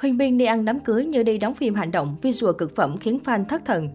Huyền biên đi ăn đám cưới như đi đóng phim hành động, visual cực phẩm khiến fan thất thần.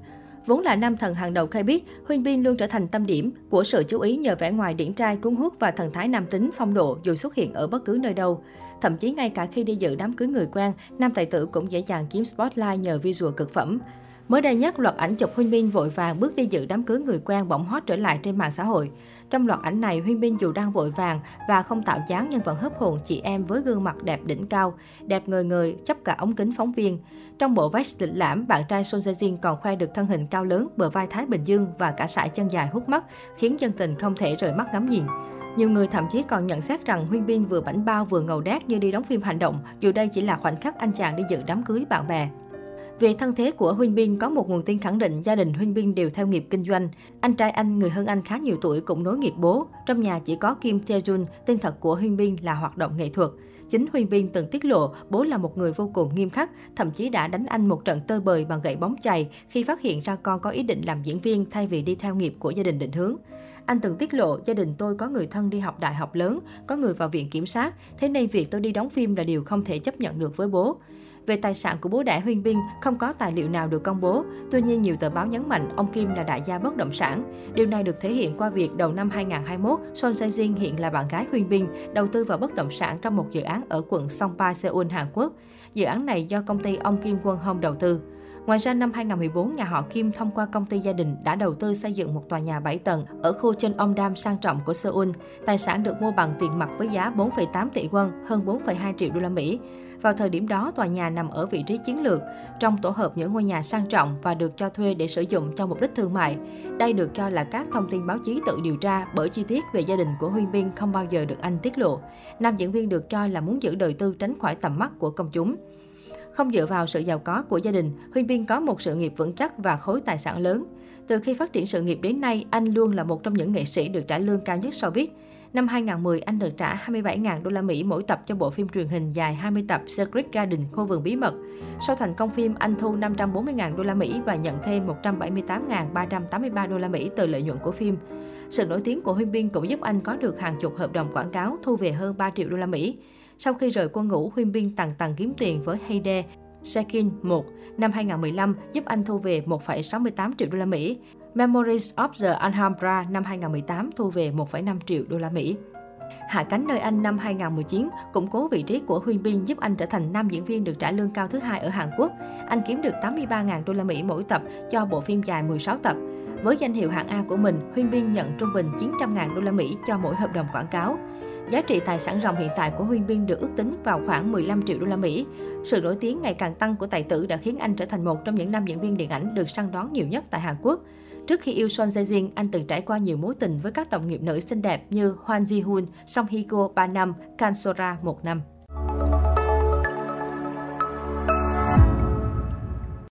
Vốn là nam thần hàng đầu khai biết, Huyền Bin luôn trở thành tâm điểm của sự chú ý nhờ vẻ ngoài điển trai cuốn hút và thần thái nam tính phong độ dù xuất hiện ở bất cứ nơi đâu. Thậm chí ngay cả khi đi dự đám cưới người quen, nam tài tử cũng dễ dàng chiếm spotlight nhờ visual cực phẩm. Mới đây nhất, loạt ảnh chụp Huynh Minh vội vàng bước đi dự đám cưới người quen bỗng hot trở lại trên mạng xã hội. Trong loạt ảnh này, Huynh Minh dù đang vội vàng và không tạo dáng nhưng vẫn hấp hồn chị em với gương mặt đẹp đỉnh cao, đẹp người người, chấp cả ống kính phóng viên. Trong bộ vest lịch lãm, bạn trai Son Jae Jin còn khoe được thân hình cao lớn, bờ vai Thái Bình Dương và cả sải chân dài hút mắt, khiến dân tình không thể rời mắt ngắm nhìn. Nhiều người thậm chí còn nhận xét rằng Huynh Bin vừa bảnh bao vừa ngầu đét như đi đóng phim hành động, dù đây chỉ là khoảnh khắc anh chàng đi dự đám cưới bạn bè. Về thân thế của Huynh Binh có một nguồn tin khẳng định gia đình Huynh Binh đều theo nghiệp kinh doanh. Anh trai anh, người hơn anh khá nhiều tuổi, cũng nối nghiệp bố. Trong nhà chỉ có Kim Tae Jun, tên thật của Huynh Binh là hoạt động nghệ thuật. Chính Huynh Binh từng tiết lộ bố là một người vô cùng nghiêm khắc, thậm chí đã đánh anh một trận tơi bời bằng gậy bóng chày khi phát hiện ra con có ý định làm diễn viên thay vì đi theo nghiệp của gia đình định hướng. Anh từng tiết lộ gia đình tôi có người thân đi học đại học lớn, có người vào viện kiểm sát, thế nên việc tôi đi đóng phim là điều không thể chấp nhận được với bố. Về tài sản của bố đẻ Huyên Bin, không có tài liệu nào được công bố. Tuy nhiên, nhiều tờ báo nhấn mạnh ông Kim là đại gia bất động sản. Điều này được thể hiện qua việc đầu năm 2021, Son Jae Jin hiện là bạn gái Huyên Bin, đầu tư vào bất động sản trong một dự án ở quận Songpa, Seoul, Hàn Quốc. Dự án này do công ty ông Kim Won Hong đầu tư. Ngoài ra, năm 2014, nhà họ Kim thông qua công ty gia đình đã đầu tư xây dựng một tòa nhà 7 tầng ở khu trên ông Dam sang trọng của Seoul. Tài sản được mua bằng tiền mặt với giá 4,8 tỷ won, hơn 4,2 triệu đô la Mỹ. Vào thời điểm đó, tòa nhà nằm ở vị trí chiến lược, trong tổ hợp những ngôi nhà sang trọng và được cho thuê để sử dụng cho mục đích thương mại. Đây được cho là các thông tin báo chí tự điều tra bởi chi tiết về gia đình của Huyên Bin không bao giờ được anh tiết lộ. Nam diễn viên được cho là muốn giữ đời tư tránh khỏi tầm mắt của công chúng. Không dựa vào sự giàu có của gia đình, Huyên Bin có một sự nghiệp vững chắc và khối tài sản lớn. Từ khi phát triển sự nghiệp đến nay, anh luôn là một trong những nghệ sĩ được trả lương cao nhất showbiz. Năm 2010, anh được trả 27.000 đô la Mỹ mỗi tập cho bộ phim truyền hình dài 20 tập Secret Garden, khu vườn bí mật. Sau thành công phim, anh thu 540.000 đô la Mỹ và nhận thêm 178.383 đô la Mỹ từ lợi nhuận của phim. Sự nổi tiếng của Huyên Bin cũng giúp anh có được hàng chục hợp đồng quảng cáo thu về hơn 3 triệu đô la Mỹ. Sau khi rời quân ngũ, Huyên Bin tặng tặng kiếm tiền với Heide Sekin 1 năm 2015 giúp anh thu về 1,68 triệu đô la Mỹ. Memories of the Alhambra năm 2018 thu về 1,5 triệu đô la Mỹ. Hạ cánh nơi Anh năm 2019, củng cố vị trí của Huyên Bin giúp anh trở thành nam diễn viên được trả lương cao thứ hai ở Hàn Quốc. Anh kiếm được 83.000 đô la Mỹ mỗi tập cho bộ phim dài 16 tập. Với danh hiệu hạng A của mình, Huyên Bin nhận trung bình 900.000 đô la Mỹ cho mỗi hợp đồng quảng cáo. Giá trị tài sản ròng hiện tại của Huyên Bin được ước tính vào khoảng 15 triệu đô la Mỹ. Sự nổi tiếng ngày càng tăng của tài tử đã khiến anh trở thành một trong những nam diễn viên điện ảnh được săn đón nhiều nhất tại Hàn Quốc. Trước khi yêu Son Jae Jin, anh từng trải qua nhiều mối tình với các đồng nghiệp nữ xinh đẹp như Hwan Ji Hoon, Song Hye Kyo 3 năm, Kan Sora 1 năm.